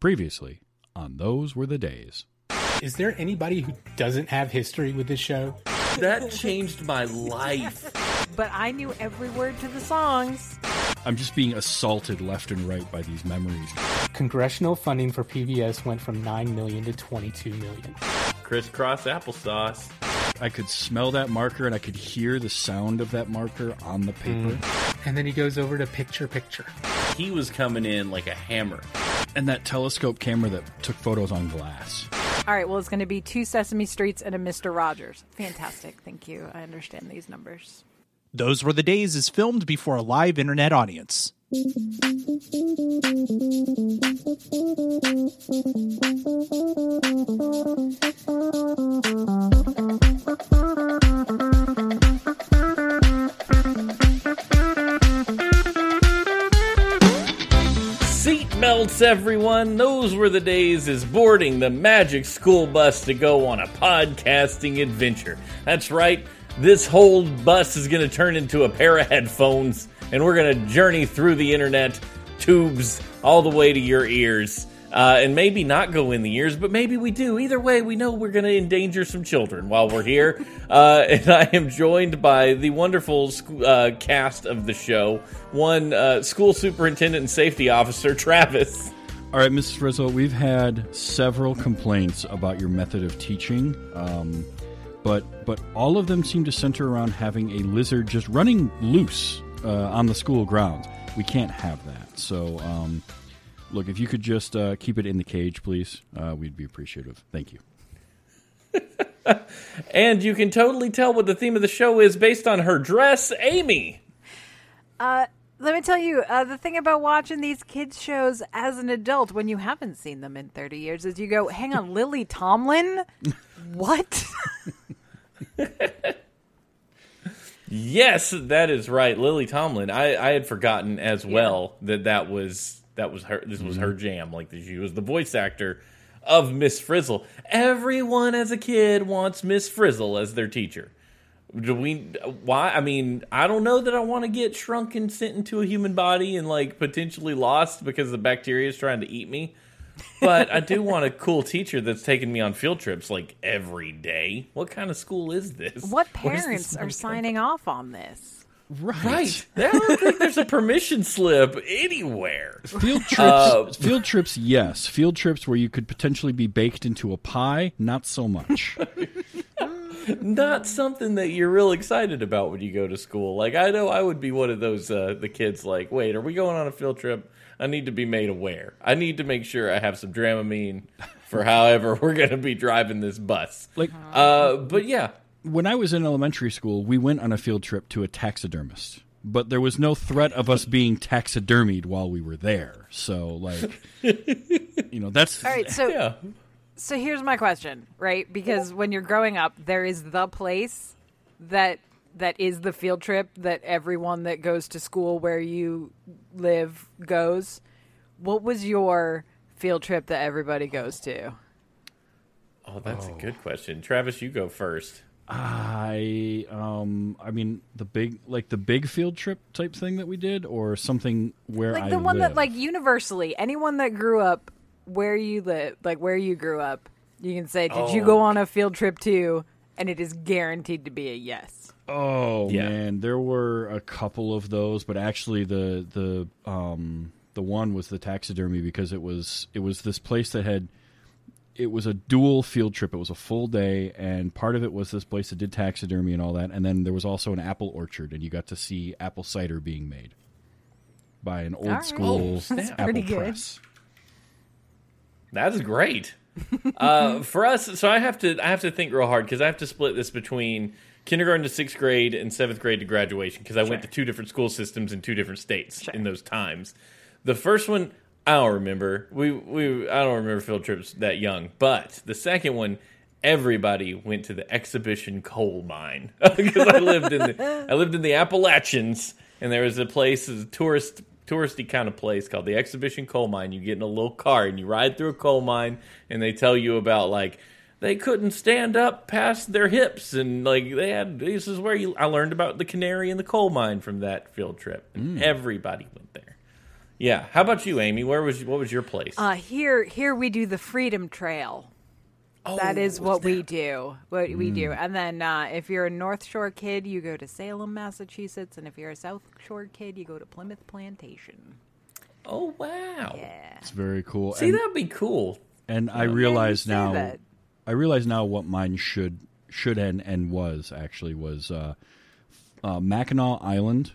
Previously, on Those Were the Days. Is there anybody who doesn't have history with this show? That changed my life. But I knew every word to the songs. I'm just being assaulted left and right by these memories. Congressional funding for PBS went from 9 million to 22 million. Crisscross applesauce. I could smell that marker and I could hear the sound of that marker on the paper. And then he goes over to picture picture. He was coming in like a hammer. And that telescope camera that took photos on glass. All right, well, it's going to be two Sesame Streets and a Mr. Rogers. Fantastic. Thank you. I understand these numbers. Those Were the Days is filmed before a live internet audience. Seatbelts, everyone. Those were the days is boarding the magic school bus to go on a podcasting adventure. That's right. This whole bus is going to turn into a pair of headphones, and we're going to journey through the internet tubes all the way to your ears. Uh, and maybe not go in the ears, but maybe we do. Either way, we know we're going to endanger some children while we're here. uh, and I am joined by the wonderful sc- uh, cast of the show. One uh, school superintendent and safety officer, Travis. All right, Mrs. Frizzle, we've had several complaints about your method of teaching, um, but but all of them seem to center around having a lizard just running loose uh, on the school grounds. We can't have that. So, um, look, if you could just uh, keep it in the cage, please, uh, we'd be appreciative. Thank you. And you can totally tell what the theme of the show is based on her dress, Amy. Uh, let me tell you, uh, the thing about watching these kids' shows as an adult when you haven't seen them in 30 years is you go, hang on, Lily Tomlin? What? Yes, that is right, Lily Tomlin. I, I had forgotten as well that that was that was her. This was her mm-hmm. jam. Like she was the voice actor of Miss Frizzle. Everyone as a kid wants Miss Frizzle as their teacher. Do we? Why? I mean, I don't know that I want to get shrunk and sent into a human body and like potentially lost because the bacteria is trying to eat me. But I do want a cool teacher that's taking me on field trips like every day. What kind of school is this? What Where's this parents are money signing off on this? Right. I don't think there's a permission slip anywhere. Field trips, Uh, field trips, yes. Field trips where you could potentially be baked into a pie, not so much. Not something that you're real excited about when you go to school. Like I know I would be one of those uh, the kids like, wait, are we going on a field trip? I need to be made aware. I need to make sure I have some Dramamine for however we're going to be driving this bus. like Uh, but yeah, when I was in elementary school, we went on a field trip to a taxidermist, but there was no threat of us being taxidermied while we were there. So, like, you know, that's All right, so yeah. so here's my question, right? Because when you're growing up, there is the place that that is the field trip that everyone that goes to school where you live goes. What was your field trip that everybody goes to? Oh, that's a good question. Travis, you go first. I um I mean the big like the big field trip type thing that we did or something where Like I the one that like universally, anyone that grew up where you live, like where you grew up, you can say, "Did you Oh. go on a field trip too?" and it is guaranteed to be a yes. Oh Yeah. man, there were a couple of those, but actually the the um the one was the taxidermy because it was it was this place that had it was a dual field trip. It was a full day, and part of it was this place that did taxidermy and all that, and then there was also an apple orchard, and you got to see apple cider being made by an old right. school Oh, snap. apple pretty good. press. That's great. uh, for us, so I have to I have to think real hard because I have to split this between kindergarten to sixth grade and seventh grade to graduation because I went to two different school systems in two different states in those times. The first one I don't remember. We we I don't remember field trips that young, but the second one. Everybody went to the exhibition coal mine because I lived in the I lived in the Appalachians, and there was a place, a tourist touristy kind of place called the Exhibition Coal Mine. You get in a little car and you ride through a coal mine, and they tell you about like they couldn't stand up past their hips, and like they had this is where you. I learned about the canary in the coal mine from that field trip. And hmm. Everybody went there. Yeah. How about you, Amy? Where was what was your place? Uh, here, here we do the Freedom Trail. Oh, that is what we do. What we do. And then uh, if you're a North Shore kid, you go to Salem, Massachusetts, and if you're a South Shore kid, you go to Plymouth Plantation. oh wow. Yeah. It's very cool. See, and, that'd be cool. and I Yeah, you realize say now. that. I realize now what mine should should and and was actually was uh, uh, Mackinac Island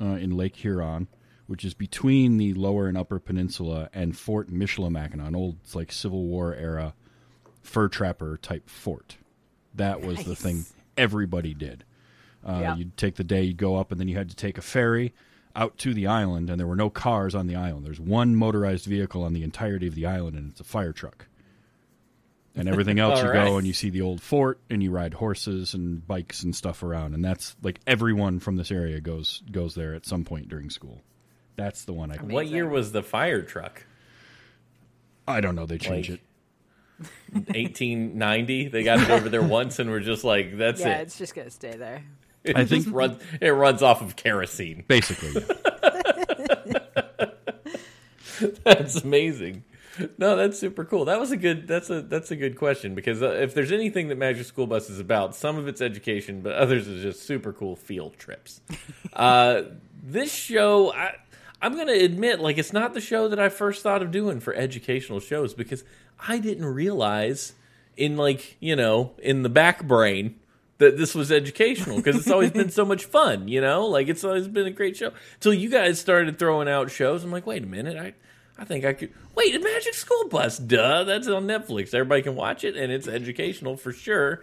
uh, in Lake Huron, which is between the lower and upper peninsula and Fort Michilimackinac, an old like Civil War era fur trapper type fort. That was the thing everybody did. Uh, Yeah. You'd take the day, you'd go up, and then you had to take a ferry out to the island, and there were no cars on the island. There's one motorized vehicle on the entirety of the island, and it's a fire truck. And everything else, you right. go and you see the old fort, and you ride horses and bikes and stuff around, and that's like everyone from this area goes goes there at some point during school. That's the one I. What year was the fire truck? I don't know. They change Like- it. 1890. They got it over there once, and we're just like, that's it. Yeah, it. it's just gonna stay there. It I just think- runs. It runs off of kerosene. Basically, yeah. That's amazing. No, that's super cool. That was a good. That's a that's a good question because uh, if there's anything that Magic School Bus is about, some of it's education, but others is just super cool field trips. uh, this show, I, I'm going to admit, like it's not the show that I first thought of doing for educational shows because I didn't realize in like you know in the back brain that this was educational because it's always been so much fun, you know? Like it's always been a great show. Till you guys started throwing out shows. I'm like, wait a minute, I I think I could wait, a Magic School Bus, duh. That's on Netflix. Everybody can watch it and it's educational for sure.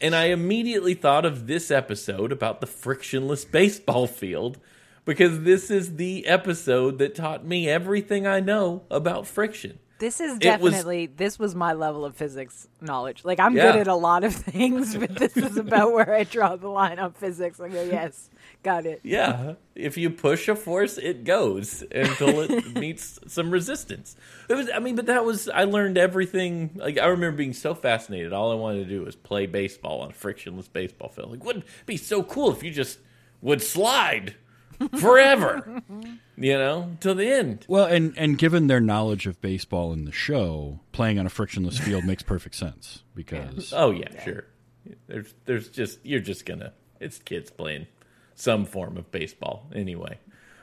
And I immediately thought of this episode about the frictionless baseball field because this is the episode that taught me everything I know about friction. This is It was- definitely this was my level of physics knowledge. Like I'm Yeah. good at a lot of things, but this is about where I draw the line on physics. I go, yes, got it. Yeah, if you push a force, it goes until it meets some resistance. It was, I mean, but that was I learned everything. Like I remember being so fascinated. All I wanted to do was play baseball on a frictionless baseball field. Like, wouldn't it be so cool if you just would slide forever, you know, till the end. Well, and and given their knowledge of baseball in the show, playing on a frictionless field makes perfect sense because Oh yeah, sure. There's, there's just you're just gonna. It's kids playing some form of baseball anyway.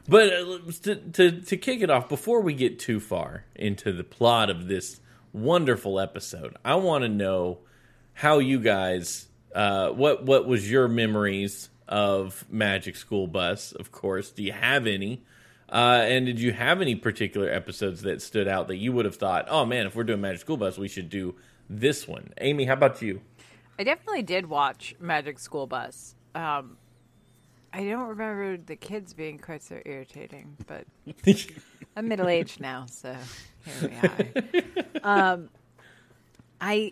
But uh, to, to to kick it off, before we get too far into the plot of this wonderful episode, I want to know how you guys, uh, what what was your memories of Magic School Bus? Of course, do you have any? Uh, and did you have any particular episodes that stood out that you would have thought, oh man, if we're doing Magic School Bus, we should do this one? Amy, how about you? I definitely did watch Magic School Bus. Um, I don't remember the kids being quite so irritating, but I'm middle aged now, so here we are. Um, I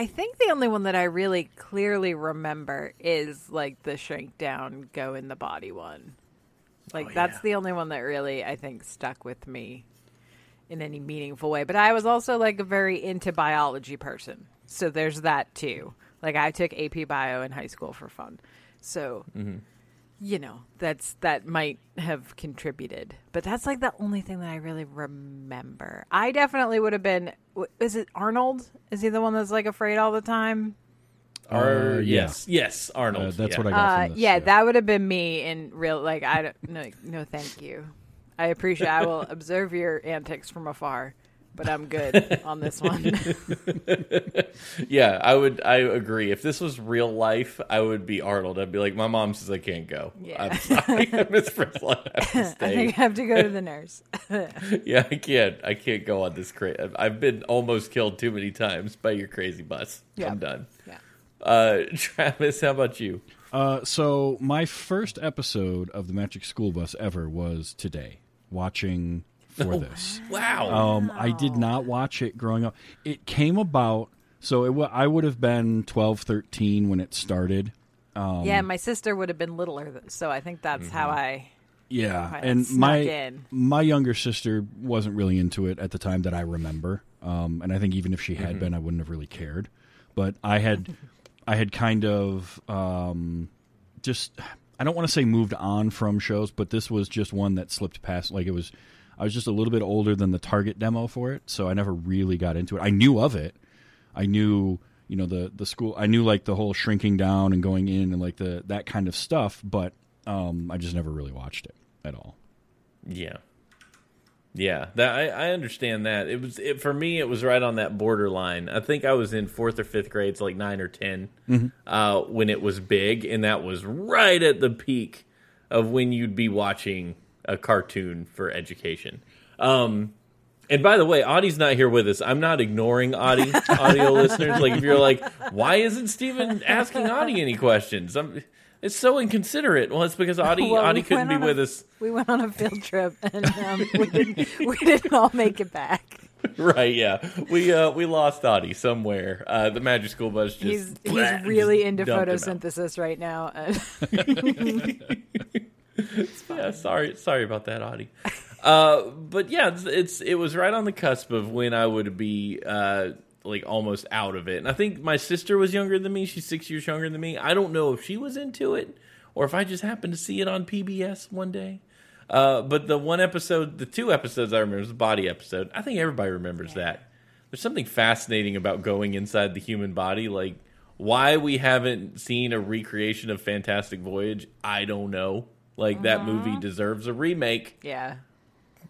I think the only one that I really clearly remember is like the shrink down, go in the body one. Like Oh, that's yeah. the only one that really I think stuck with me in any meaningful way. But I was also like a very into biology person. So there's that too. Like I took AP bio in high school for fun. So mm-hmm. You know, that's that might have contributed. But that's like the only thing that I really remember. I definitely would have been is it Arnold? Is he the one that's like afraid all the time? Ar- Uh, yes, yes, Arnold. uh, that's yeah. what I got Uh, from this. yeah, that would have been me in real like I don't no no thank you. I appreciate I will observe your antics from afar, but I'm good on this one. Yeah, I would. I agree. If this was real life, I would be Arnold. I'd be like, my mom says I can't go. Yeah. I'm sorry, Miss Frizzle. I have to I think I have to go to the nurse. yeah, I can't. I can't go on this crazy. I've been almost killed too many times by your crazy bus. Yeah. I'm done. Yeah. Uh, Travis, how about you? Uh, so my first episode of the Magic School Bus ever was today, watching for this. Wow. Um, I did not watch it growing up. It came about, so it wa I would have been 12, 13 when it started. Um, yeah, my sister would have been littler, so I think that's how I. Yeah, Right, and my in. my younger sister wasn't really into it at the time that I remember. Um, and I think even if she had been, I wouldn't have really cared. But I had I had kind of um, just I don't want to say moved on from shows, but this was just one that slipped past. Like it was, I was just a little bit older than the target demo for it, so I never really got into it. I knew of it. I knew, you know, the the school. I knew like the whole shrinking down and going in and like the that kind of stuff, but um, I just never really watched it at all. Yeah. Yeah, that I, I understand that. It was it, for me. It was right on that borderline. I think I was in fourth or fifth grade, so like nine or 10 uh, when it was big, and that was right at the peak of when you'd be watching a cartoon for education. Um, and by the way, Audie's not here with us. I'm not ignoring Audie, audio listeners. Like if you're like, why isn't Steven asking Audie any questions? I'm, it's so inconsiderate. Well, it's because Audie Well, Audie we couldn't be with a- us. We went on a field trip and um, we, didn't, we didn't all make it back. right yeah we uh we lost audie somewhere uh the magic school bus just He's he's really into dumped him out. photosynthesis right now. Yeah sorry sorry about that audie uh but yeah it's, it's it was right on the cusp of when i would be uh like almost out of it and i think my sister was younger than me she's six years younger than me i don't know if she was into it or if i just happened to see it on pbs one day uh, but the one episode, the two episodes I remember was the body episode. I think everybody remembers that. There's something fascinating about going inside the human body. Like why we haven't seen a recreation of Fantastic Voyage, I don't know. Like that movie deserves a remake. yeah.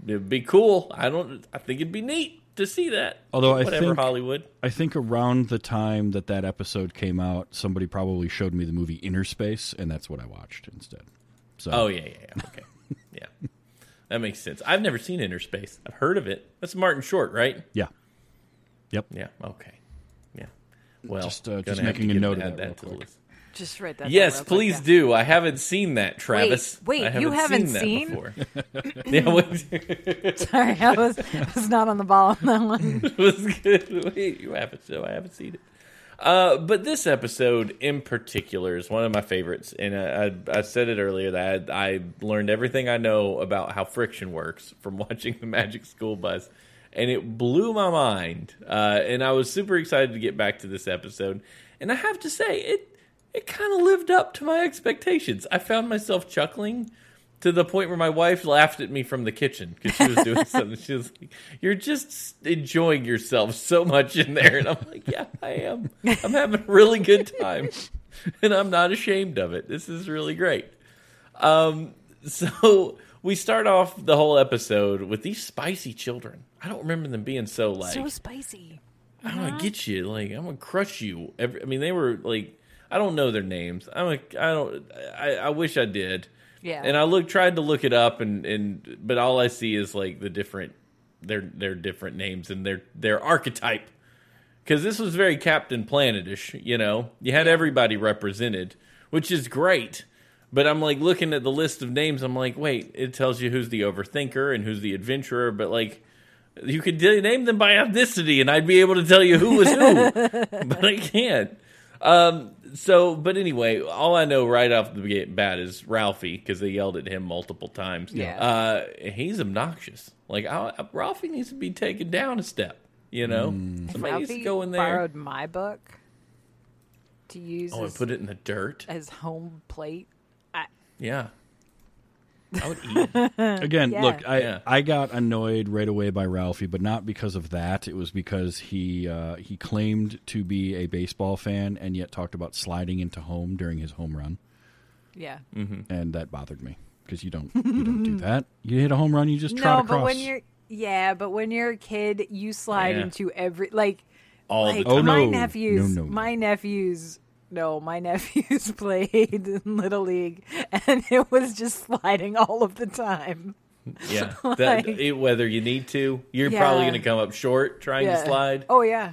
It'd be cool. I don't. I think it'd be neat to see that. Although I whatever think- Hollywood. I think around the time that that episode came out, somebody probably showed me the movie Inner Space, and that's what I watched instead. So Oh yeah, yeah, yeah. Okay, yeah, that makes sense. I've never seen Inner Space. I've heard of it. That's Martin Short, right? yeah, yep. Yeah. Okay. Yeah. Well, Just, uh, just making a note of add that real to the quick. Just write that. Yes, quick, please yeah. do. I haven't seen that, Travis. wait, I you haven't that seen? before. yeah, wait, Sorry, I was I was not on the ball on that one. it was good. Wait, you haven't, so I haven't seen it. Uh, but this episode in particular is one of my favorites, and I, I, I said it earlier that I, I learned everything I know about how friction works from watching the Magic School Bus, and it blew my mind. Uh, and I was super excited to get back to this episode, and I have to say it it kind of lived up to my expectations. I found myself chuckling to the point where my wife laughed at me from the kitchen because she was doing something. She was like, "You're just enjoying yourself so much in there," and I'm like, "Yeah, I am. I'm having a really good time, and I'm not ashamed of it. This is really great." Um, so we start off the whole episode with these spicy children. I don't remember them being so like so spicy. I'm gonna get you. Like I'm gonna crush you. Every, I mean, they were like, I don't know their names. I'm a, I don't. I, I wish I did. Yeah. And I look tried to look it up, and and but all I see is like the different their their different names and their their archetype. Because this was very Captain Planetish. You know, you had everybody represented, which is great. But I'm like looking at the list of names. I'm like, wait, it tells you who's the overthinker and who's the adventurer, but like you could name them by ethnicity, and I'd be able to tell you who was who, but I can't. Um, so, but anyway, all I know right off the bat is Ralphie because they yelled at him multiple times. Yeah. uh, he's obnoxious. Like I, Ralphie needs to be taken down a step. You know, Mm. somebody needs to go in there. borrowed my book to use Oh, and put it in the dirt. as home plate. I, Yeah, I would eat. Again, Yeah. look, I Yeah. I got annoyed right away by Ralphie, but not because of that. It was because he uh, he claimed to be a baseball fan and yet talked about sliding into home during his home run, yeah. and that bothered me because you don't you don't do that. You hit a home run, you just No, trot across. but when you're yeah, but when you're a kid, you slide Yeah. into every like All like the Oh, time. my no. nephews. No, no, no. My nephews. No, my nephews played in little league, and it was just sliding all of the time. Yeah, that, it- whether you need to, you're Yeah. probably going to come up short trying Yeah. to slide. Oh yeah,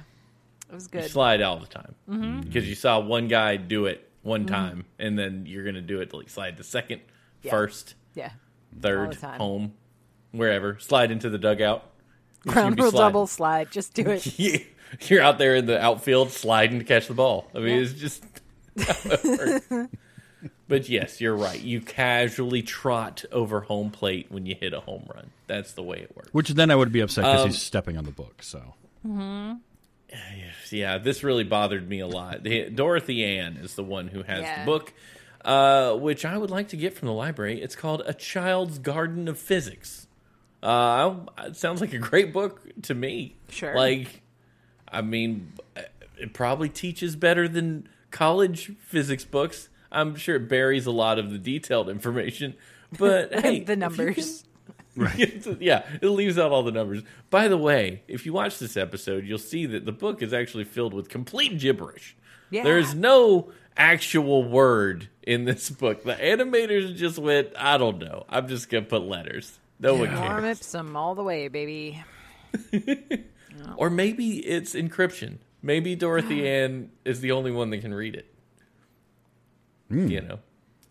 it was You good. slide all the time Mm-hmm. because you saw one guy do it one time, and then you're going to do it like slide the second, Yeah. first, Yeah, third, the home, wherever. Slide into the dugout. Ground rule sliding. double slide. Just do it. You're out there in the outfield sliding to catch the ball. I mean, it's just. it but yes, you're right. You casually trot over home plate when you hit a home run. That's the way it works. Which then I would be upset because Um, he's stepping on the book. So Yeah, this really bothered me a lot. Dorothy Ann is the one who has Yeah. the book. uh, which I would like to get from the library. It's called A Child's Garden of Physics. Uh, it sounds like a great book to me. Sure. Like, I mean, it probably teaches better than college physics books. I'm sure it buries a lot of the detailed information, but hey, the numbers. can- yeah, it leaves out all the numbers. By the way, if you watch this episode, you'll see that the book is actually filled with complete gibberish. Yeah. There is no actual word in this book. The animators just went, I don't know. I'm just gonna put letters. No one Lorem cares. Ipsum all the way, baby. Or maybe it's encryption. Maybe Dorothy Ann is the only one that can read it. You know,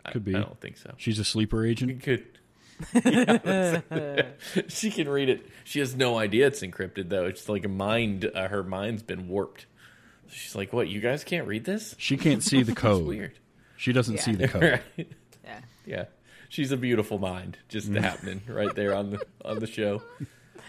I- Could be. I don't think so. She's a sleeper agent. Could. Yeah. she can read it. She has no idea it's encrypted though. It's like a mind. Uh, her mind's been warped. She's like, "What? You guys can't read this? She can't see the It's code. weird." She doesn't see the code. right? Yeah. Yeah, she's a beautiful mind, just happening right there on the on the show.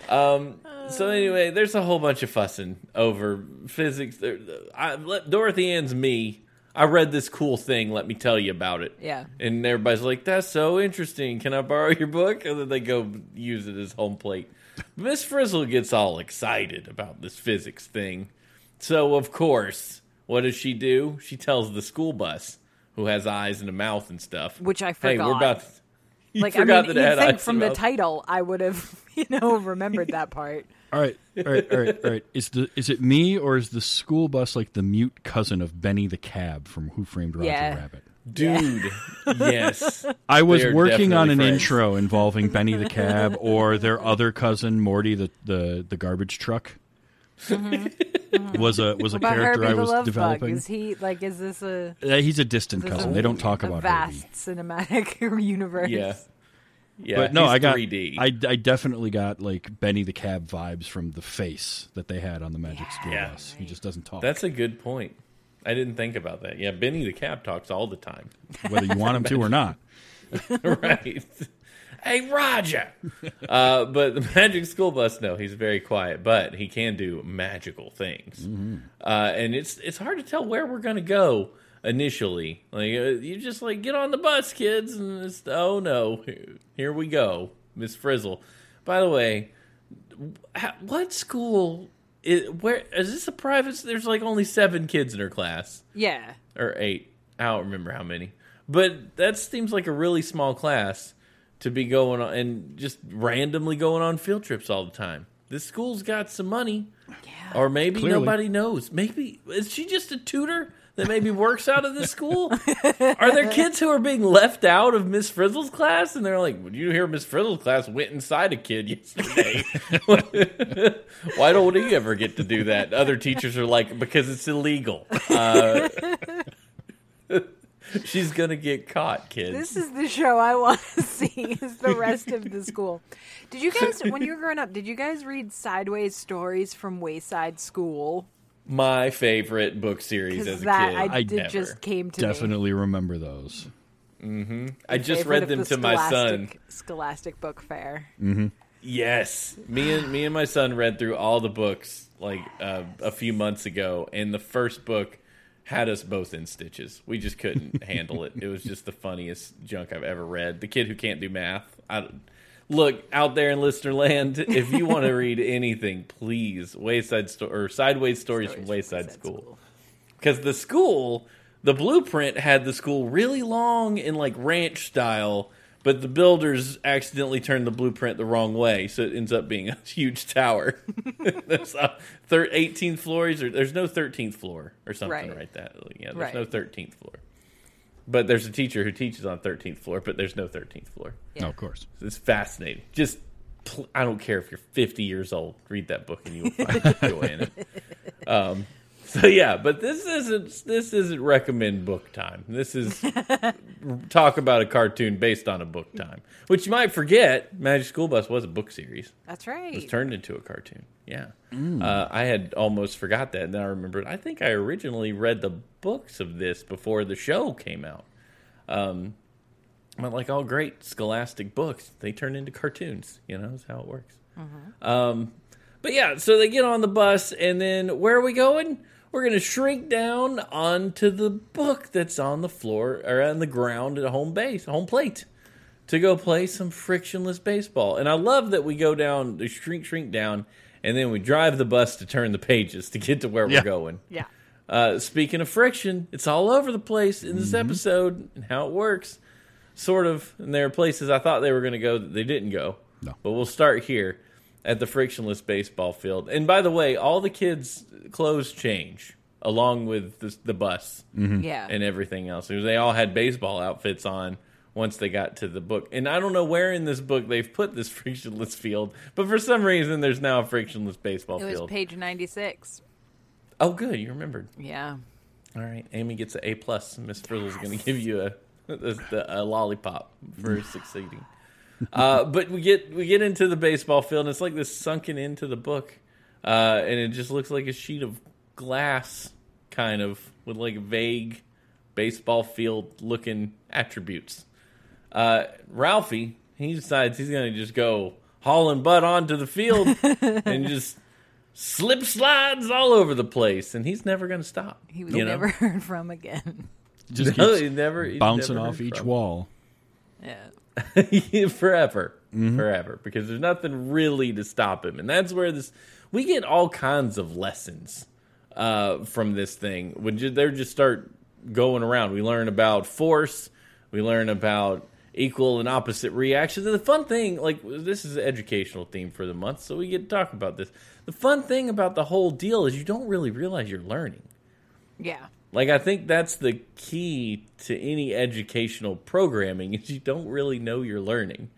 Um. So anyway, there's a whole bunch of fussing over physics. There, I, let- Dorothy Ann's me. I read this cool thing. Let me tell you about it. Yeah. And everybody's like, "That's so interesting. Can I borrow your book?" And then they go use it as home plate. Miss Frizzle gets all excited about this physics thing. So of course, what does she do? She tells the school bus, who has eyes and a mouth and stuff, Which I forgot. Hey, we're about. To, you Like I mean, that you'd think from the title I would have, you know, remembered that part. All right, all right, all right, all right. Is the is it me or is the school bus like the mute cousin of Benny the Cab from Who Framed Roger Yeah. Rabbit? Dude, yes. I was working on an friends. intro involving Benny the Cab or their other cousin Morty the the, the garbage truck. Was a was a About character Herbie I was Love Bug. developing. Is he like? Is this a? Uh, he's a distant cousin. a- They don't talk a about vast Herbie. cinematic universe. Yeah. Yeah. But no, he's I got 3D. I, I definitely got like Benny the Cab vibes from the face that they had on the Magic School Yeah. Bus. He just doesn't talk. That's a good point. I didn't think about that. Yeah, Benny the Cab talks all the time. whether you want him to or not. right. Hey, Roger. Uh, but the Magic School Bus, no, he's very quiet, but he can do magical things. Uh, and it's it's hard to tell where we're gonna go initially. Like uh, you just like get on the bus, kids, and it's oh no, here we go, Miss Frizzle. By the way, what school? Is, where is this a private? There's like only seven kids in her class Yeah. or eight. I don't remember how many. But that seems like a really small class to be going on and just randomly going on field trips all the time. This school's got some money. Yeah. Or maybe Clearly. nobody knows. Maybe is she just a tutor that maybe works out of this school? are there kids who are being left out of Miss Frizzle's class and they're like, "Would you hear Miss Frizzle's class went inside a kid yesterday? Why don't we ever get to do that?" Other teachers are like, "Because it's illegal." Uh, she's gonna get caught, kids. This is the show I want to see. Is the rest of the school? Did you guys, when you were growing up, did you guys read Sideways stories from Wayside School? My favorite book series Because as a kid. I, I did never. just came to me. Definitely remember those. Mm-hmm. I just read of them the to my son. Scholastic- Scholastic Book Fair. Mm-hmm. Yes, me and me and my son read through all the books like uh, a few months ago, and the first book had us both in stitches. We just couldn't handle it. It was just the funniest junk I've ever read. The kid who can't do math. I, look out there in listener land. If you want to read anything, please Wayside Sto- or Sideways Stories, from Wayside, School. because the school, the blueprint had the school really long in like ranch style, but the builders accidentally turned the blueprint the wrong way, so it ends up being a huge tower. there's a thir- 18 floors, or there's no 13th floor or something Right. right that. Yeah, there's Right. no 13th floor. But there's a teacher who teaches on 13th floor, but there's no 13th floor. Yeah. No, of course. It's fascinating. Just, pl- I don't care if you're 50 years old. Read that book and you will find joy in it. Um, so yeah, but this isn't this isn't recommend book time. This is talk about a cartoon based on a book time, which you might forget. Magic School Bus was a book series. That's right. It was turned into a cartoon. Yeah, uh, I had almost forgot that, and then I remembered. I think I originally read the books of this before the show came out. Um, but like all great scholastic books, they turn into cartoons. You know, is how it works. Um, but yeah, so they get on the bus, and then where are we going? We're we're going to shrink down onto the book that's on the floor or on the ground at home base, home plate, to go play some frictionless baseball. And I love that we go down, the shrink, shrink down, and then we drive the bus to turn the pages to get to where Yeah. we're going. Yeah. Uh, speaking of friction, it's all over the place in this episode and how it works, sort of. And there are places I thought they were going to go that they didn't go. No. But we'll start here at the frictionless baseball field. And by the way, all the kids' clothes change along with the, the bus mm-hmm. Yeah. and everything else. They all had baseball outfits on once they got to the book. And I don't know where in this book they've put this frictionless field, but for some reason there's now a frictionless baseball field. it was field. page 96. oh, good, you remembered. Yeah. All right, Amy gets an A plus. and Miss Frizzle's going to give you a a, a lollipop for succeeding. Uh, but we get we get into the baseball field, and it's like this sunken into the book, uh, and it just looks like a sheet of glass, kind of with like vague baseball field looking attributes. Uh, Ralphie he decides he's going to just go hauling butt onto the field and just slip slides all over the place, and he's never going to stop. He was you know? never heard from again. Just No, keeps he never bouncing never off each from. wall. Yeah. forever, forever, because there's nothing really to stop him, and that's where this we get all kinds of lessons uh, from this thing. When they just start going around, we learn about force, we learn about equal and opposite reactions. And the fun thing, like this is an educational theme for the month, so we get to talk about this. The fun thing about the whole deal is you don't really realize you're learning. Yeah. Like I think that's the key to any educational programming is you don't really know you're learning.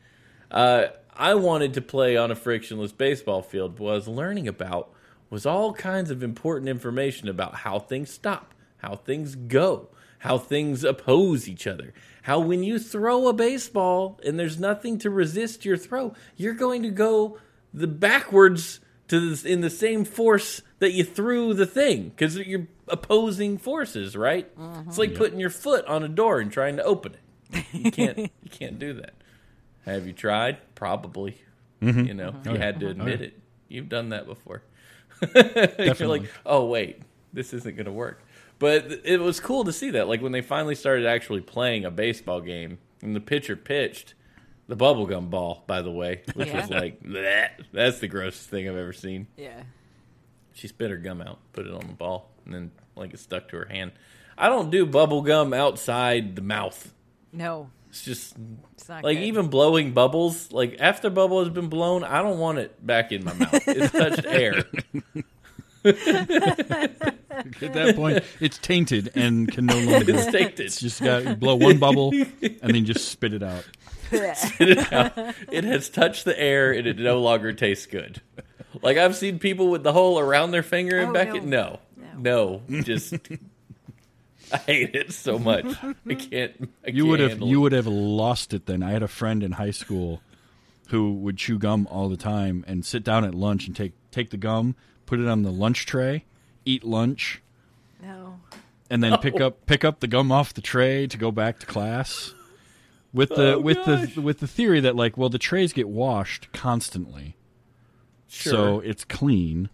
Uh, I wanted to play on a frictionless baseball field, but what I was learning about was all kinds of important information about how things stop, how things go, how things oppose each other. How when you throw a baseball and there's nothing to resist your throw, you're going to go the backwards to this, in the same force that you threw the thing because you're opposing forces, right? It's like mm-hmm. putting your foot on a door and trying to open it. You can't. you can't do that. Have you tried? Probably. Mm-hmm. You know, mm-hmm. you oh, had to oh, admit it. You've done that before. You're like, oh wait, this isn't going to work. But it was cool to see that. Like when they finally started actually playing a baseball game, and the pitcher pitched the bubblegum ball, by the way, which Yeah. was like, bleh. that's the grossest thing I've ever seen. Yeah. She spit her gum out, put it on the ball, and then like it stuck to her hand. I don't do bubble gum outside the mouth. No. It's just It's not like good. even blowing bubbles. Like after bubble has been blown, I don't want it back in my mouth. It's touched air. At that point, it's tainted and can no longer. It's tainted. It's just got to blow one bubble and then just spit it out. it has touched the air and it no longer tastes good. Like I've seen people with the hole around their finger and Oh, back no. it. No, no, just I hate it so much. I can't. I You can't would have you it. would have lost it then. I had a friend in high school who would chew gum all the time and sit down at lunch and take take the gum, put it on the lunch tray, eat lunch, no. and then pick up pick up the gum off the tray to go back to class. With the Oh, with gosh. the with the theory that like well the trays get washed constantly. Sure. So it's clean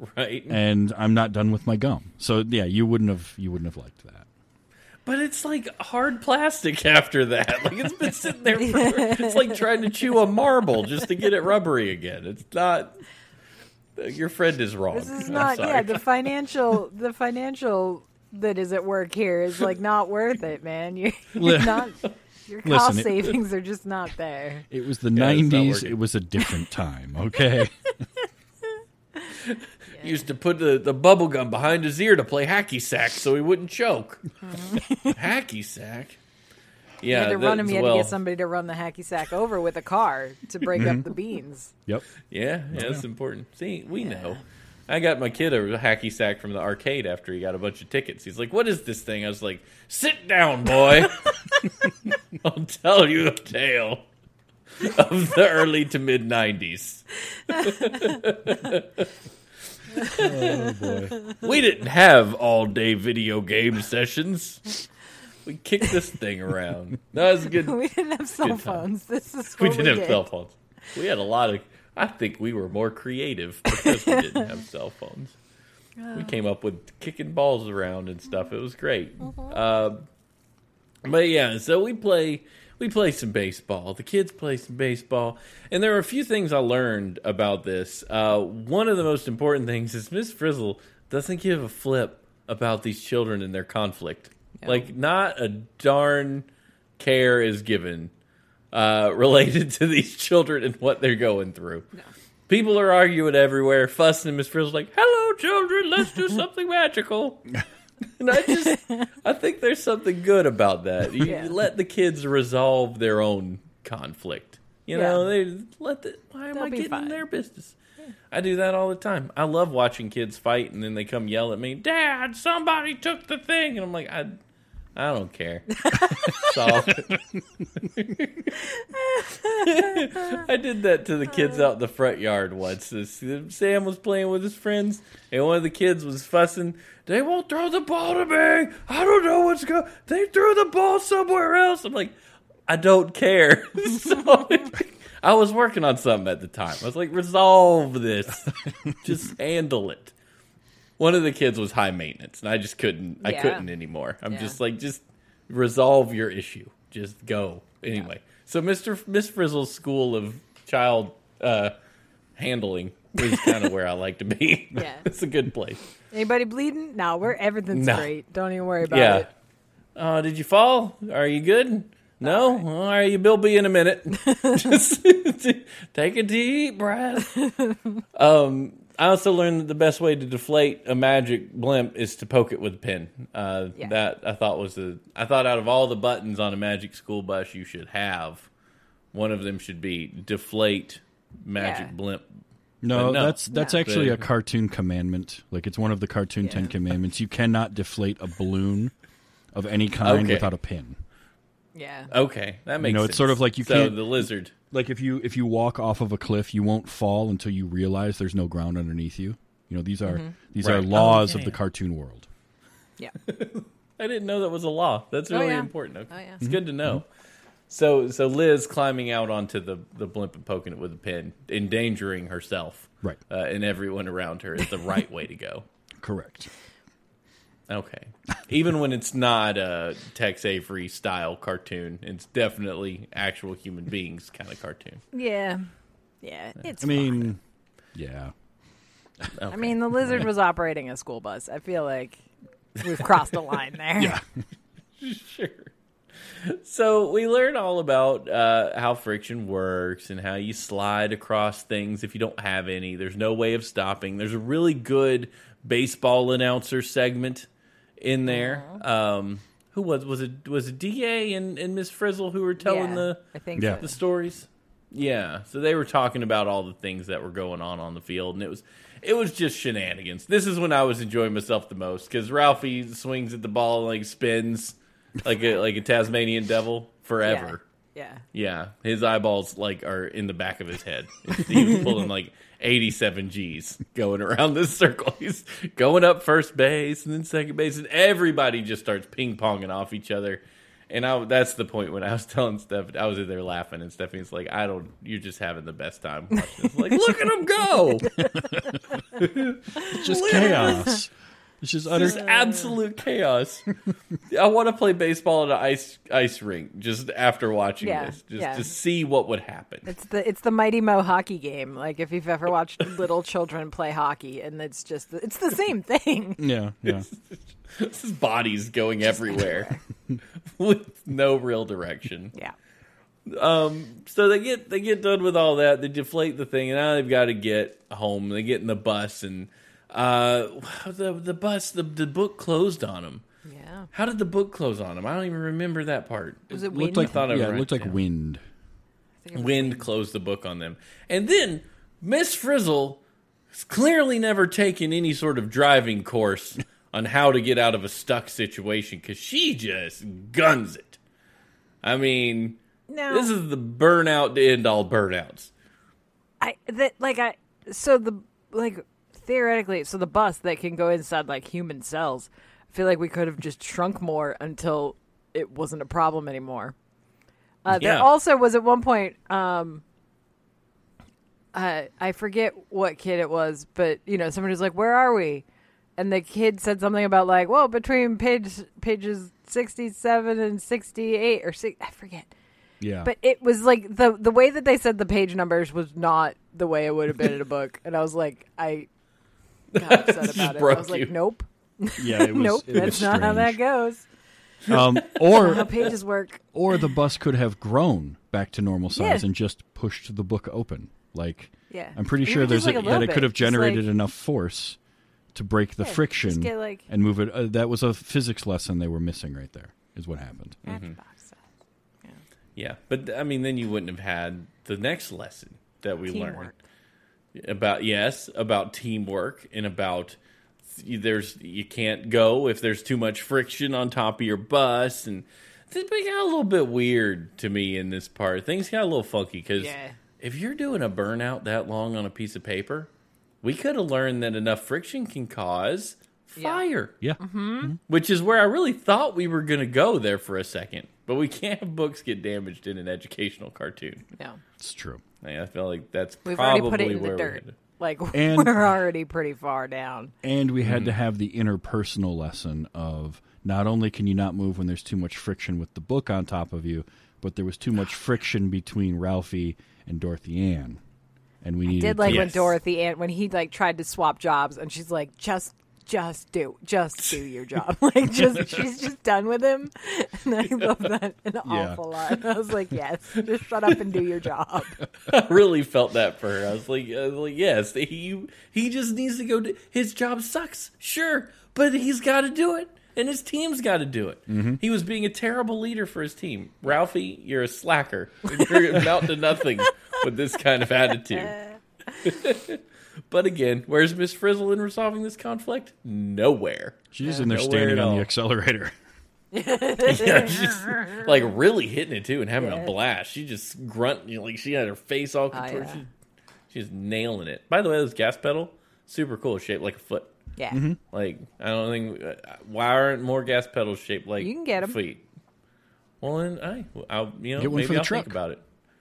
right. and I'm not done with my gum. So yeah, you wouldn't have you wouldn't have liked that. But it's like hard plastic after that. Like it's been sitting there. For, it's like trying to chew a marble just to get it rubbery again. It's not. Your friend is wrong. This is not sorry. yeah, the financial the financial that is at work here is like not worth it, man. You're, you're not your cost Listen, it- savings are just not there. It was the Yeah, 90s. It was a different time, okay? Used to put the, the bubble gum behind his ear to play hacky sack so he wouldn't choke. hacky sack. You Yeah, had to run him. that's- You had well, to get somebody to run the hacky sack over with a car to break Mm-hmm. up the beans. yep. Yeah, yeah, that's important. See, we know. I got my kid a hacky sack from the arcade after he got a bunch of tickets. He's like, "What is this thing?" I was like, "Sit down, boy. I'll tell you a tale of the early to mid '90s." Oh boy. We didn't have all day video game sessions. We kicked this thing around. That was a good. we didn't have cell phones. This is We didn't have did. cell phones. We had a lot of. I think we were more creative because we didn't have cell phones. We came up with kicking balls around and stuff. It was great. Uh, but yeah, so we play we play some baseball. The kids play some baseball, and there are a few things I learned about this. Uh, one of the most important things is Miss Frizzle doesn't give a flip about these children and their conflict. Like, not a darn care is given uh, related to these children and what they're going through. People are arguing everywhere, fussing, and Miss Frizzle's like, "Hello, children, let's do something magical." And I just, I think there's something good about that. You, Yeah. you let the kids resolve their own conflict. You Yeah. know, they let the. Why am They'll I getting in their business? I do that all the time. I love watching kids fight, and then they come yell at me, "Dad, somebody took the thing," and I'm like, I, I don't care. Solve it. I did that to the kids out in the front yard once. Sam was playing with his friends, and one of the kids was fussing. They won't throw the ball to me. I don't know what's going. They threw the ball somewhere else. I'm like, I don't care. so, I was working on something at the time. I was like, resolve this. just handle it. One of the kids was high maintenance, and I just couldn't. I couldn't anymore. I'm Yeah. just like, just resolve your issue. Just go anyway. So, Mister Miss Frizzle's school of child uh, handling is kind of where I like to be. Yeah. it's a good place. Anybody bleeding? No, we're everything's No. great. Don't even worry about yeah. it. Oh, did you fall? Are you good? No? All right, you will be in a minute. Just take a deep breath. um, I also learned that the best way to deflate a magic blimp is to poke it with a pin. Uh, Yeah. That I thought was the. I thought out of all the buttons on a magic school bus you should have, one of them should be deflate magic Yeah. blimp. No, no. that's that's No. actually a cartoon commandment. Like it's one of the cartoon Ten Commandments. You cannot deflate a balloon of any kind Okay. without a pin. Yeah. Okay, that makes You know, sense. it's sort of like you so can't- the lizard. Like if you if you walk off of a cliff, you won't fall until you realize there's no ground underneath you. You know, these are mm-hmm. these are Right. Oh, laws of Okay. the cartoon world. Yeah. I didn't know that was a law. That's Oh, really yeah. important. Okay. Oh, yeah. Mm-hmm. It's good to know. Mm-hmm. So so Liz climbing out onto the, the blimp and poking it with a pin, endangering herself Right. uh, and everyone around her is the right way to go. Correct. Okay. Even when it's not a Tex Avery style cartoon, it's definitely actual human beings kind of cartoon. Yeah. Yeah. It's I mean, yeah. I mean, the lizard was operating a school bus. I feel like we've crossed the line there. Yeah. sure. So we learn all about uh, how friction works and how you slide across things if you don't have any. There's no way of stopping. There's a really good baseball announcer segment in there. Um, who was was it? Was it Da and, and Miss Frizzle who were telling Yeah, the I think Yeah. the stories? Yeah. So they were talking about all the things that were going on on the field, and it was it was just shenanigans. This is when I was enjoying myself the most because Ralphie swings at the ball and like spins like a like a Tasmanian devil forever. Yeah. Yeah, his eyeballs like are in the back of his head. He was pulling like eighty-seven G's going around this circle. He's going up first base and then second base, and everybody just starts ping ponging off each other. And I, that's the point when I was telling Steph, I was in there laughing, and Stephanie's like, "I don't, you're just having the best time watching this." Like, look at him go! It's just chaos. It's just utter Just absolute chaos. I want to play baseball at an ice ice rink just after watching Yeah, this, just yeah. to see what would happen. It's the it's the Mighty Mo hockey game. Like if you've ever watched little children play hockey, and it's just it's the same thing. Yeah, yeah. His body's going everywhere with no real direction. Yeah. Um, So they get they get done with all that. They deflate the thing, and now they've got to get home. They get in the bus, and uh, the the bus the the book closed on them. Yeah. How did the book close on them? I don't even remember that part. Was it Looked wind? like thought I yeah, it looked like down. wind. Wind closed the book on them, and then Miss Frizzle has clearly never taken any sort of driving course on how to get out of a stuck situation because she just guns it. I mean, No. this is the burnout to end all burnouts. I that like I so the like theoretically so the bus that can go inside like human cells. I feel like we could have just shrunk more until it wasn't a problem anymore. Uh, There also was at one point. Um, uh, I forget what kid it was, but you know, somebody was like, "Where are we?" and the kid said something about like, well, between page pages sixty-seven and sixty-eight or six, I forget. Yeah. But it was like the the way that they said the page numbers was not the way it would have been in a book, and I was like, I got upset about it. I broke was you. like, nope, yeah, it was, nope, it was that's not how that goes. Um, How pages work. or the bus could have grown back to normal size Yeah. and just pushed the book open. Like Yeah, I'm pretty Even sure there's like, a, a that little it could have Just, like- generated enough force to break the Yeah, friction get, like- and move it. Uh, that was a physics lesson they were missing right there. Is what happened. Matchbox size. Yeah, but I mean, then you wouldn't have had the next lesson that we learned Teamwork. About yes, about teamwork and about there's you can't go if there's too much friction on top of your bus and it got a little bit weird to me in this part. Things got a little funky because Yeah. if you're doing a burnout that long on a piece of paper, we could have learned that enough friction can cause Yeah. fire Yeah. Mm-hmm. which is where I really thought we were going to go there for a second. But we can't have books get damaged in an educational cartoon. No, It's true. I feel like that's we've probably already put it in the dirt. headed. Like And- we're already pretty far down. And we Mm-hmm. had to have the interpersonal lesson of not only can you not move when there's too much friction with the book on top of you, but there was too much friction between Ralphie and Dorothy Ann. And we needed Did like when Yes. Dorothy Ann when he like tried to swap jobs, and she's like, just. Just do, just do your job. Like, just she's just done with him, and I love that an Yeah. awful lot. I was like, yes, just shut up and do your job. I really felt that for her. I was like, I was like yes, he he just needs to go. Do, his job sucks, sure, but he's got to do it, and his team's got to do it. Mm-hmm. He was being a terrible leader for his team. Ralphie, you're a slacker. You're amount to nothing with this kind of attitude. But again, where's Miss Frizzle in resolving this conflict? Nowhere. she's in there Nowhere standing on the accelerator. Yeah, she's like really hitting it too and having a blast. She just grunting, you know, like she had her face all Oh, contorted. yeah. She's nailing it. By the way, this gas pedal, super cool, shaped like a foot. Yeah, Mm-hmm. Like I don't think uh, why aren't more gas pedals shaped like You can get 'em. feet? Well, then I, I'll you know Get one maybe the I'll truck. think about it.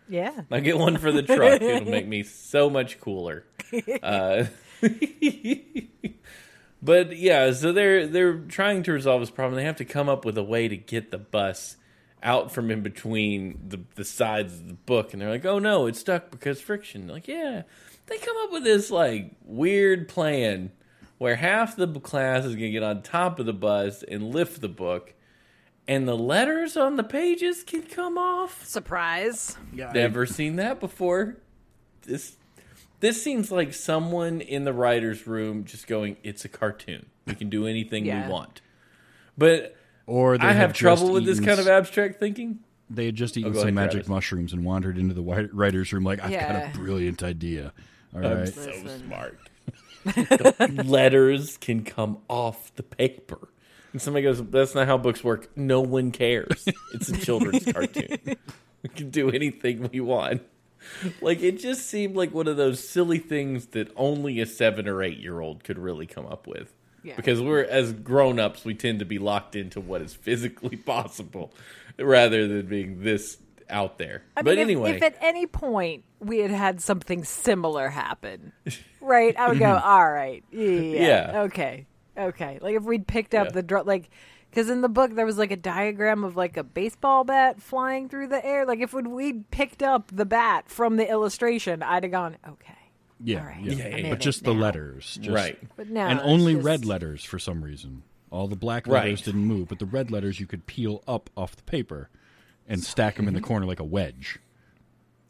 Yeah. I'll get one for the truck. It'll make me so much cooler. Uh, but yeah, so they're they're trying to resolve this problem. They have to come up with a way to get the bus out from in between the the sides of the book, and they're like, "Oh no, it's stuck because friction." Like, yeah, they come up with this like weird plan where half the class is gonna get on top of the bus and lift the book. And the letters on the pages can come off. Surprise. Never seen that before. This this seems like someone in the writers' room just going, "It's a cartoon. We can do anything Yeah. we want." But Or they I had have trouble just with this kind of abstract thinking. They had just oh, eaten go some ahead, magic Travis. mushrooms and wandered into the writer's room like, I've got a brilliant idea. All I'm right. so Listen. smart. the letters can come off the paper. And somebody goes, "That's not how books work. No one cares. It's a children's cartoon. We can do anything we want." Like it just seemed like one of those silly things that only a seven or eight year old could really come up with. Yeah. Because we're as grown ups, we tend to be locked into what is physically possible rather than being this out there. I but mean, if- anyway, if, at any point we had had something similar happen, right? I would go, all right, yeah, Yeah. okay, okay. Like if we'd picked up Yeah. the dr- like, because in the book there was like a diagram of like a baseball bat flying through the air. Like if we'd, we'd picked up the bat from the illustration, I'd have gone, okay, Yeah, all right, yeah. Yeah, yeah. But it just the now. letters. Just, right. But no, and only just- red letters for some reason. All the black Right. letters didn't move, but the red letters you could peel up off the paper and stack them in the corner like a wedge.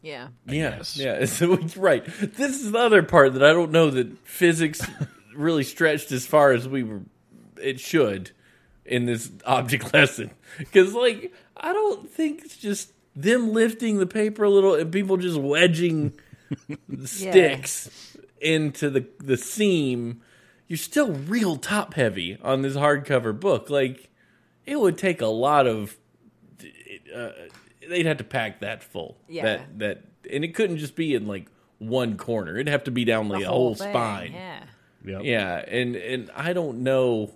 Yeah, Yeah, guess. yeah. So it's right. This is the other part that I don't know that physics really stretched as far as we were. It should in this object lesson because, like, I don't think it's just them lifting the paper a little and people just wedging the sticks into the the seam. You're still real top heavy on this hardcover book. Like, it would take a lot of uh, they'd have to pack that full. Yeah. That that and it couldn't just be in like one corner. It'd have to be down like The a whole thing, spine. Yeah, Yep. Yeah, and and I don't know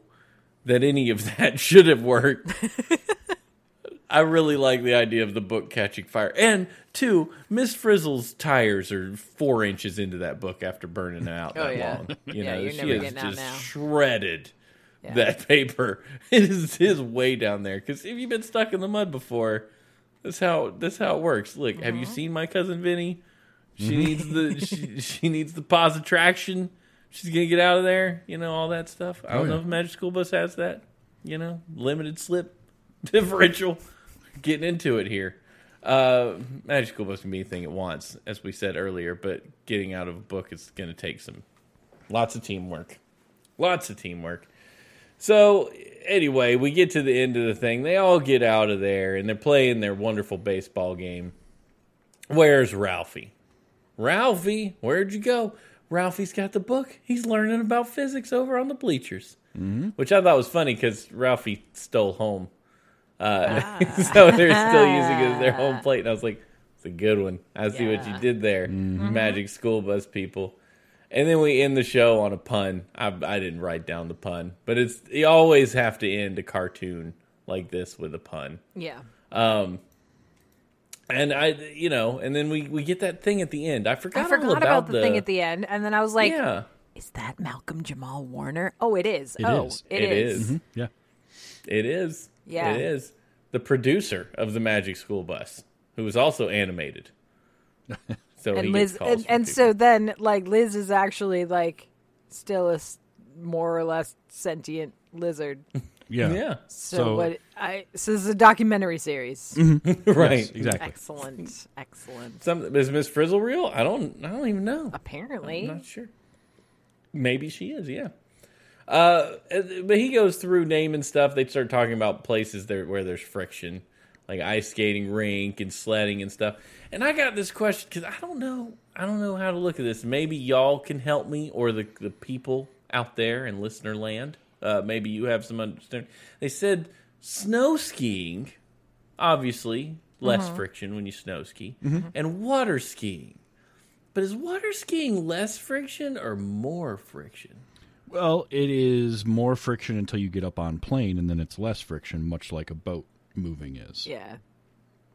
that any of that should have worked. I really like the idea of the book catching fire. And two, Miss Frizzle's tires are four inches into that book after burning it out Oh, that yeah. long. You Yeah, know, you're she never has just now. shredded Yeah. that paper. It is his way down there. Because if you've been stuck in the mud before, that's how that's how it works. Look, have Uh-huh. you seen my cousin Vinny? She needs the she, she needs the positive traction. She's gonna get out of there. You know all that stuff. I don't Oh, know if Magic School Bus has that. You know, limited slip differential. Getting into it here. Uh, Magic School Bus can be anything it wants, as we said earlier. But getting out of a book is going to take some lots of teamwork. Lots of teamwork. So anyway, we get to the end of the thing. They all get out of there and they're playing their wonderful baseball game. Where's Ralphie? Ralphie, where'd you go? Ralphie's got the book. He's learning about physics over on the bleachers, mm-hmm. which I thought was funny because Ralphie stole home. Uh, so they're still using it as their home plate. And I was like, it's a good one. I see what you did there, Magic School Bus people. And then we end the show on a pun. I, I didn't write down the pun, but it's you always have to end a cartoon like this with a pun. Yeah. And I, you know, and then we we get that thing at the end. I forgot, I forgot all about, the, thing at the end, and then I was like, yeah, "Is that Malcolm Jamal Warner?" Oh, it is. It oh, is. it is. Mhm, Yeah. It is. Yeah. it is. The producer of the Magic School Bus, who was also animated. So he And gets Liz, calls and, and so then, like, Liz is actually like still a more or less sentient lizard. Yeah. yeah, So, So- what? I so this is a documentary series. right. Yes, exactly. Excellent, excellent. Some is Miss Frizzle real? I don't. I don't even know. Apparently, I'm not sure. Maybe she is, yeah. Uh, but he goes through naming stuff. They start talking about places there where there's friction, like ice skating rink and sledding and stuff. And I got this question because I don't know. I don't know how to look at this. Maybe y'all can help me, or the the people out there in listener land. Uh, maybe you have some understanding. They said snow skiing, obviously less uh-huh. friction when you snow ski, mm-hmm. and water skiing. But is water skiing less friction or more friction? Well, it is more friction until you get up on plane, and then it's less friction, much like a boat moving is. yeah.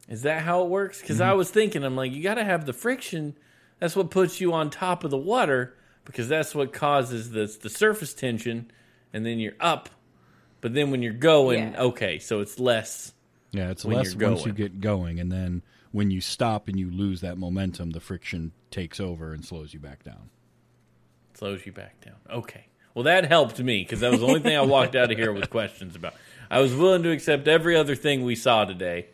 Is that how it works? Because I mm-hmm. was thinking, I'm like, you got to have the friction. That's what puts you on top of the water because that's what causes the the surface tension, and then you're up. But then when you're going, Yeah. okay, so it's less. Yeah, it's When less you're once you get going, and then when you stop and you lose that momentum, the friction takes over and slows you back down. slows you back down. Okay. Well, that helped me because that was the only thing I walked out of here with questions about. I was willing to accept every other thing we saw today,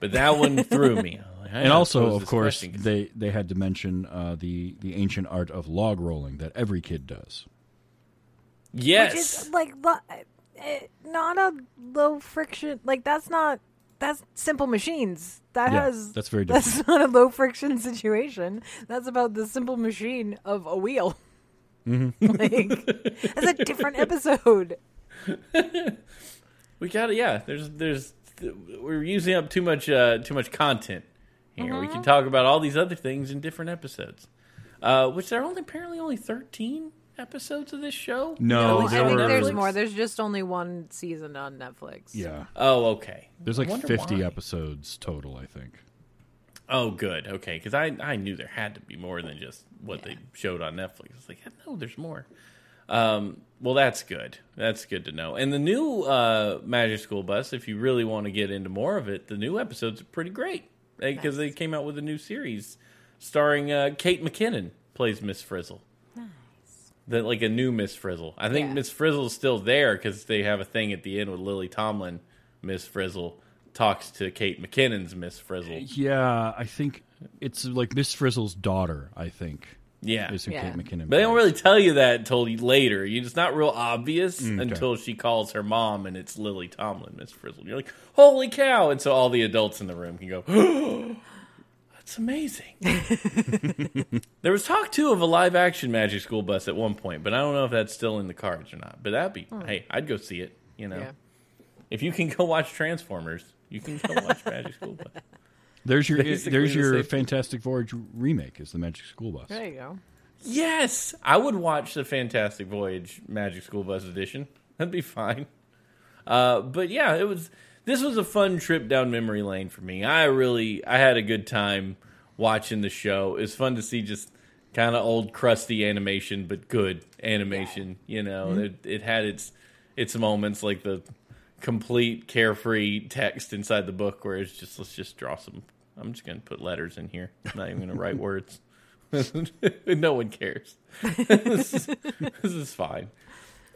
but that one threw me. Like, And also, of course, they they had to mention uh, the the ancient art of log rolling that every kid does. Yes, Which is like eh, not a low friction. Like that's not that's simple machines. That Yeah, has that's very different. That's not a low friction situation. That's about the simple machine of a wheel. Mm-hmm. like that's a different episode. we got to Yeah, there's there's we're using up too much uh, too much content here. We can talk about all these other things in different episodes, uh, which there are only apparently only thirteen episodes of this show. No, At least there I think were- there's more. There's just only one season on Netflix. Yeah, Oh, okay. there's like 50 why. episodes total, I think. Oh, good. Okay, because I, I knew there had to be more than just what they showed on Netflix. I was like, no, there's more. Um, well, that's good. That's good to know. And the new uh, Magic School Bus, if you really want to get into more of it, the new episodes are pretty great because they came out with a new series starring uh, Kate McKinnon plays Miss Frizzle. Nice. That like a new Miss Frizzle. I think Yeah. Miss Frizzle's still there because they have a thing at the end with Lily Tomlin. Miss Frizzle talks to Kate McKinnon's Miss Frizzle. Yeah, I think it's like Miss Frizzle's daughter. I think Yeah. is who Yeah. Kate McKinnon. But they don't really tell you that until later. You, it's not real obvious Mm, okay. until she calls her mom and it's Lily Tomlin, Miss Frizzle. You're like, holy cow! And so all the adults in the room can go, oh, that's amazing. there was talk too of a live action Magic School Bus at one point, but I don't know if that's still in the cards or not. But that'd be, hey, I'd go see it. You know, Yeah. if you can go watch Transformers, you can go watch Magic School Bus. There's your Basically there's your same- Fantastic Voyage remake is the Magic School Bus. There you go. Yes, I would watch the Fantastic Voyage Magic School Bus edition. That'd be fine. Uh, but yeah, it was this was a fun trip down memory lane for me. I really I had a good time watching the show. It was fun to see just kind of old crusty animation, but good animation. You know, mm-hmm. it, it had its its moments like the complete carefree text inside the book where it's just let's just draw some. I'm just going to put letters in here. I'm not even going to write words. no one cares. this, is, this is fine.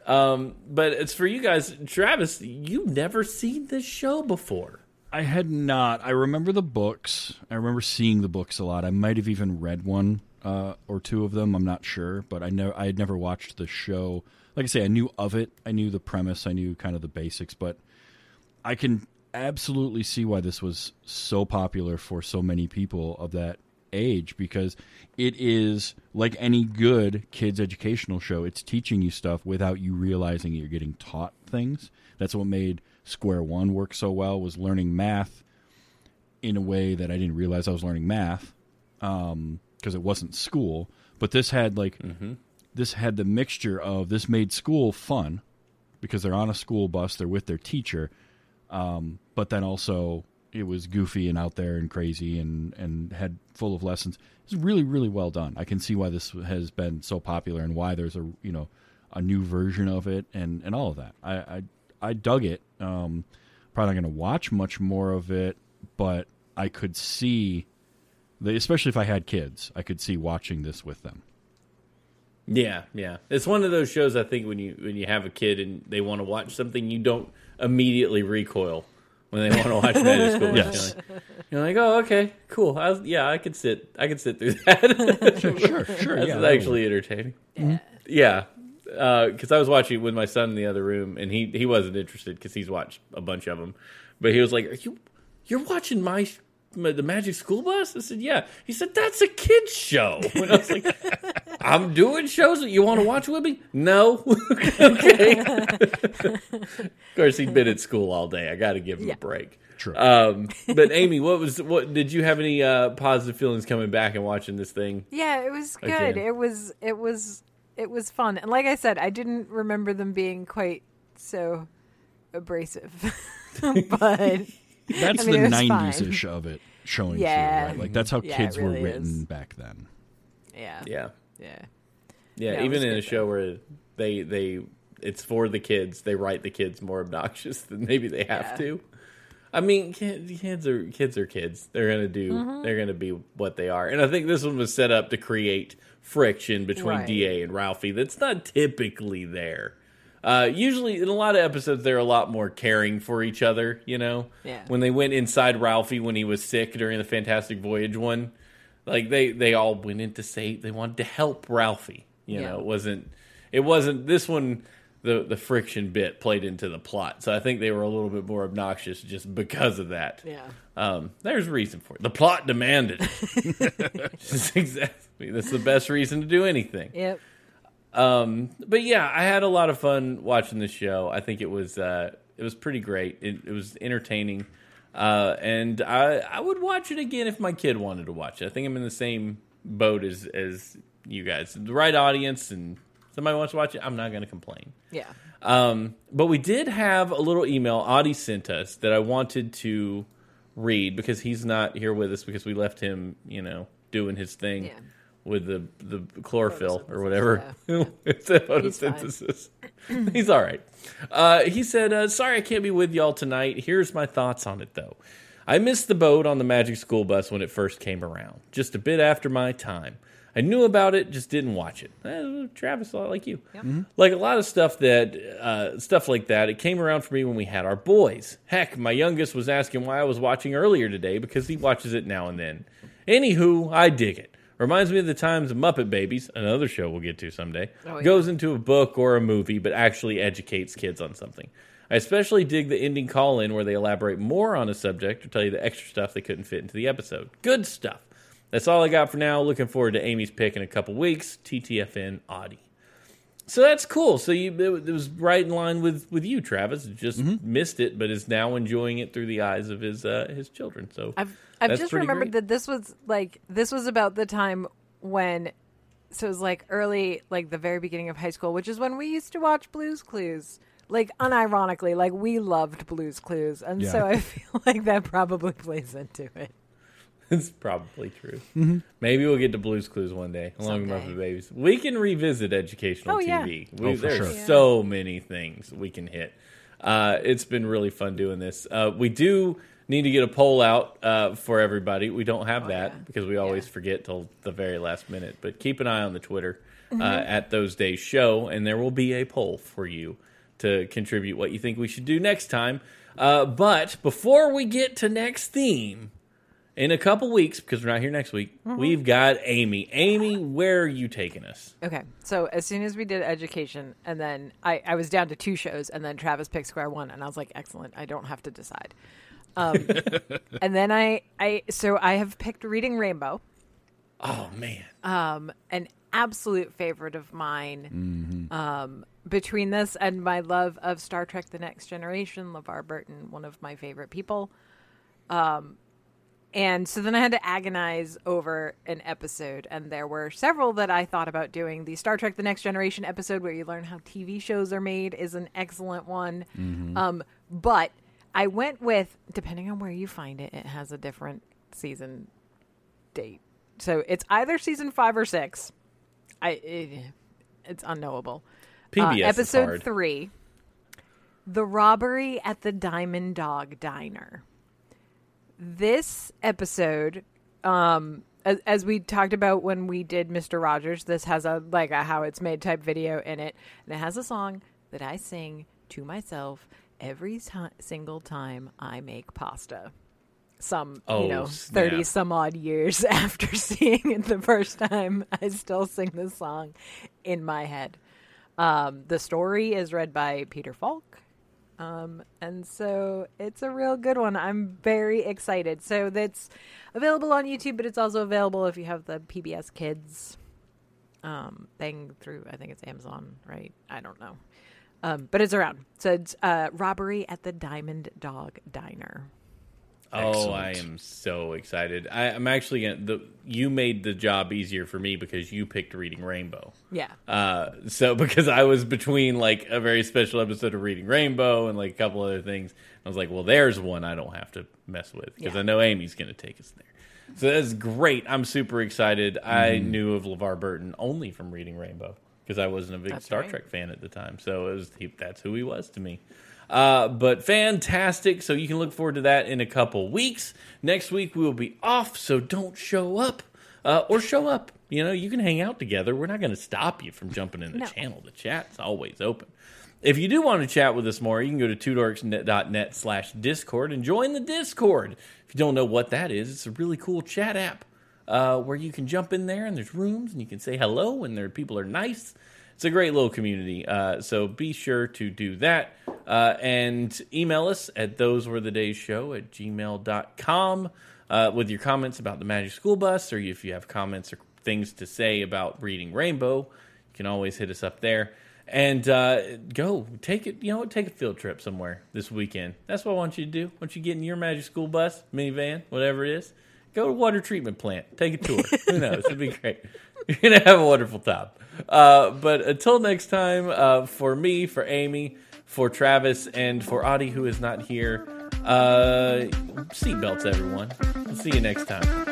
Um, but it's for you guys, Travis. You've never seen this show before. I had not. I remember the books. I remember seeing the books a lot. I might have even read one uh, or two of them. I'm not sure, but I know I had never watched the show. Like I say, I knew of it. I knew the premise. I knew kind of the basics, but I can absolutely see why this was so popular for so many people of that age because it is like any good kids educational show it's teaching you stuff without you realizing you're getting taught things. That's what made square one work so well was learning math in a way that i didn't realize i was learning math because it wasn't school. But this had like this had the mixture of this made school fun because they're on a school bus they're with their teacher um, but then also it was goofy and out there and crazy and and had full of lessons. It's really really well done. I can see why this has been so popular and why there's a you know a new version of it and and all of that. I I, I dug it. Um, probably not going to watch much more of it, but I could see, the, especially if I had kids, I could see watching this with them. Yeah, yeah. It's one of those shows I think when you when you have a kid and they want to watch something, you don't immediately recoil when they want to watch Magic School. Yes. You're like, you're like, oh, okay, cool. I yeah, I could sit. I could sit through that. Sure, sure, sure. That's yeah, actually entertaining. Yeah, uh, because I was watching with my son in the other room, and he he wasn't interested because he's watched a bunch of them, but he was like, "Are you you're watching my?" My- The Magic School Bus? I said, "Yeah." He said, "That's a kids show." And I was like, "I'm doing shows that you want to watch with me." No, okay. of course, he'd been at school all day. I got to give him Yeah. a break. True. Um, but Amy, what was what? Did you have any uh, positive feelings coming back and watching this thing? Yeah, it was good. Again. It was it was it was fun. And like I said, I didn't remember them being quite so abrasive. but That's I mean, the 90s ish of it showing Yeah. through, right? Like that's how Yeah, kids really were written is. back then. yeah. Yeah. Yeah. Yeah, Yeah, even in a good, show where they they it's for the kids, they write the kids more obnoxious than maybe they have Yeah. to. I mean, kids are kids are kids. They're gonna do. Mm-hmm. They're gonna be what they are. And I think this one was set up to create friction between Right. D.A. and Ralphie. That's not typically there. Uh, usually, in a lot of episodes, they're a lot more caring for each other. You know, Yeah. when they went inside Ralphie when he was sick during the Fantastic Voyage one, like they they all went in to say they wanted to help Ralphie. You Yeah. know, it wasn't it wasn't this one. The the friction bit played into the plot, so I think they were a little bit more obnoxious just because of that. Yeah. Um, there's a reason for it. The plot demanded it. Exactly. That's the best reason to do anything. Yep. Um, but yeah, I had a lot of fun watching the show. I think it was uh, it was pretty great. It, it was entertaining, uh, and I I would watch it again if my kid wanted to watch it. I think I'm in the same boat as as you guys. The right audience and somebody wants to watch it, I'm not going to complain. Yeah. Um, but we did have a little email Audie sent us that I wanted to read because he's not here with us because we left him, you know, doing his thing Yeah. With the the chlorophyll or whatever. Yeah. it's a He's photosynthesis. He's all right. Uh, he said, uh, "Sorry, I can't be with y'all tonight. Here's my thoughts on it, though. I missed the boat on the Magic School Bus when it first came around, just a bit after my time. I knew about it, just didn't watch it. Eh, Travis, a lot like you, like a lot of stuff that uh, stuff like that. It came around for me when we had our boys. Heck, my youngest was asking why I was watching earlier today because he watches it now and then. Anywho, I dig it." Reminds me of the times Muppet Babies, another show we'll get to someday, Oh, yeah. goes into a book or a movie, but actually educates kids on something. I especially dig the ending call in where they elaborate more on a subject or tell you the extra stuff they couldn't fit into the episode. Good stuff. That's all I got for now. Looking forward to Amy's pick in a couple weeks. TTFN Audie. So that's cool. So you it was right in line with with you, Travis. Just Mm-hmm. missed it, but is now enjoying it through the eyes of his uh, his children. So I've I've just remembered great. that this was like this was about the time when so it was like early like the very beginning of high school, which is when we used to watch Blues Clues. like unironically, like we loved Blue's Clues, and Yeah. so I feel like that probably plays into it. It's probably true. Maybe we'll get to Blue's Clues one day, along with Someday. Muppet Babies. We can revisit educational Oh. TV. Oh, We, for there's sure. Yeah. so many things we can hit. Uh, it's been really fun doing this. Uh, we do need to get a poll out uh, for everybody. We don't have that Oh, yeah. because we always forget till the very last minute. But keep an eye on the Twitter Mm-hmm. uh, at those days show, and there will be a poll for you to contribute what you think we should do next time. Uh, but before we get to next theme, in a couple weeks, because we're not here next week, Mm-hmm. we've got Amy. Amy, where are you taking us? Okay, so as soon as we did education, and then I, I was down to two shows, and then Travis picked Square One, and I was like, excellent, I don't have to decide. Um, and then I, I, so I have picked Reading Rainbow, Oh man, um, an absolute favorite of mine. Um, between this and my love of Star Trek: The Next Generation, LeVar Burton, one of my favorite people. Um, and so then I had to agonize over an episode, and there were several that I thought about doing. The Star Trek: The Next Generation episode, where you learn how TV shows are made, is an excellent one. Um, but I went with, depending on where you find it, it has a different season date. So it's either season five or six. I it, it's unknowable. Uh, PBS is episode three, the robbery at the Diamond Dog Diner. This episode, um, as, as we talked about when we did Mister Rogers, this has a like a how it's made type video in it, and it has a song that I sing to myself every ti single time I make pasta. Some Oh, you know snap. thirty some odd years after seeing it the first time, I still sing this song in my head. Um, the story is read by Peter Falk. Um, and so it's a real good one. I'm very excited. So that's available on YouTube, but it's also available if you have the PBS Kids um, thing through, I think it's Amazon, right? I don't know. Um, but it's around. So it's uh, Robbery at the Diamond Dog Diner. Oh, I am so excited. I, I'm actually gonna. The, you made the job easier for me because you picked Reading Rainbow. Yeah. Uh, so because I was between like a very special episode of Reading Rainbow and like a couple other things, I was like, well, there's one I don't have to mess with because Yeah. I know Amy's going to take us there. So that's great. I'm super excited. I knew of LeVar Burton only from Reading Rainbow because I wasn't a big That's Star right. Trek fan at the time. So it was he, that's who he was to me. Uh, but fantastic. So you can look forward to that in a couple weeks. Next week we will be off, so don't show up uh, or show up. You know, you can hang out together. We're not going to stop you from jumping in the No. channel. The chat's always open. If you do want to chat with us more, you can go to twodorksnet.net slash discord and join the Discord. If you don't know what that is, it's a really cool chat app uh, where you can jump in there and there's rooms and you can say hello and there people are nice. It's a great little community. Uh, so be sure to do that. Uh, and email us at those were the days show at gmail.com uh, with your comments about the Magic School Bus or if you have comments or things to say about reading Rainbow, you can always hit us up there. And uh, go take it, you know, take a field trip somewhere this weekend. That's what I want you to do. Once you get in your Magic School Bus, minivan, whatever it is, go to water treatment plant, take a tour. Who knows? It'd be great. You're gonna have a wonderful time. Uh, but until next time, uh, for me, for Amy, for Travis, and for Audie, who is not here, uh, seatbelts, everyone. We'll see you next time.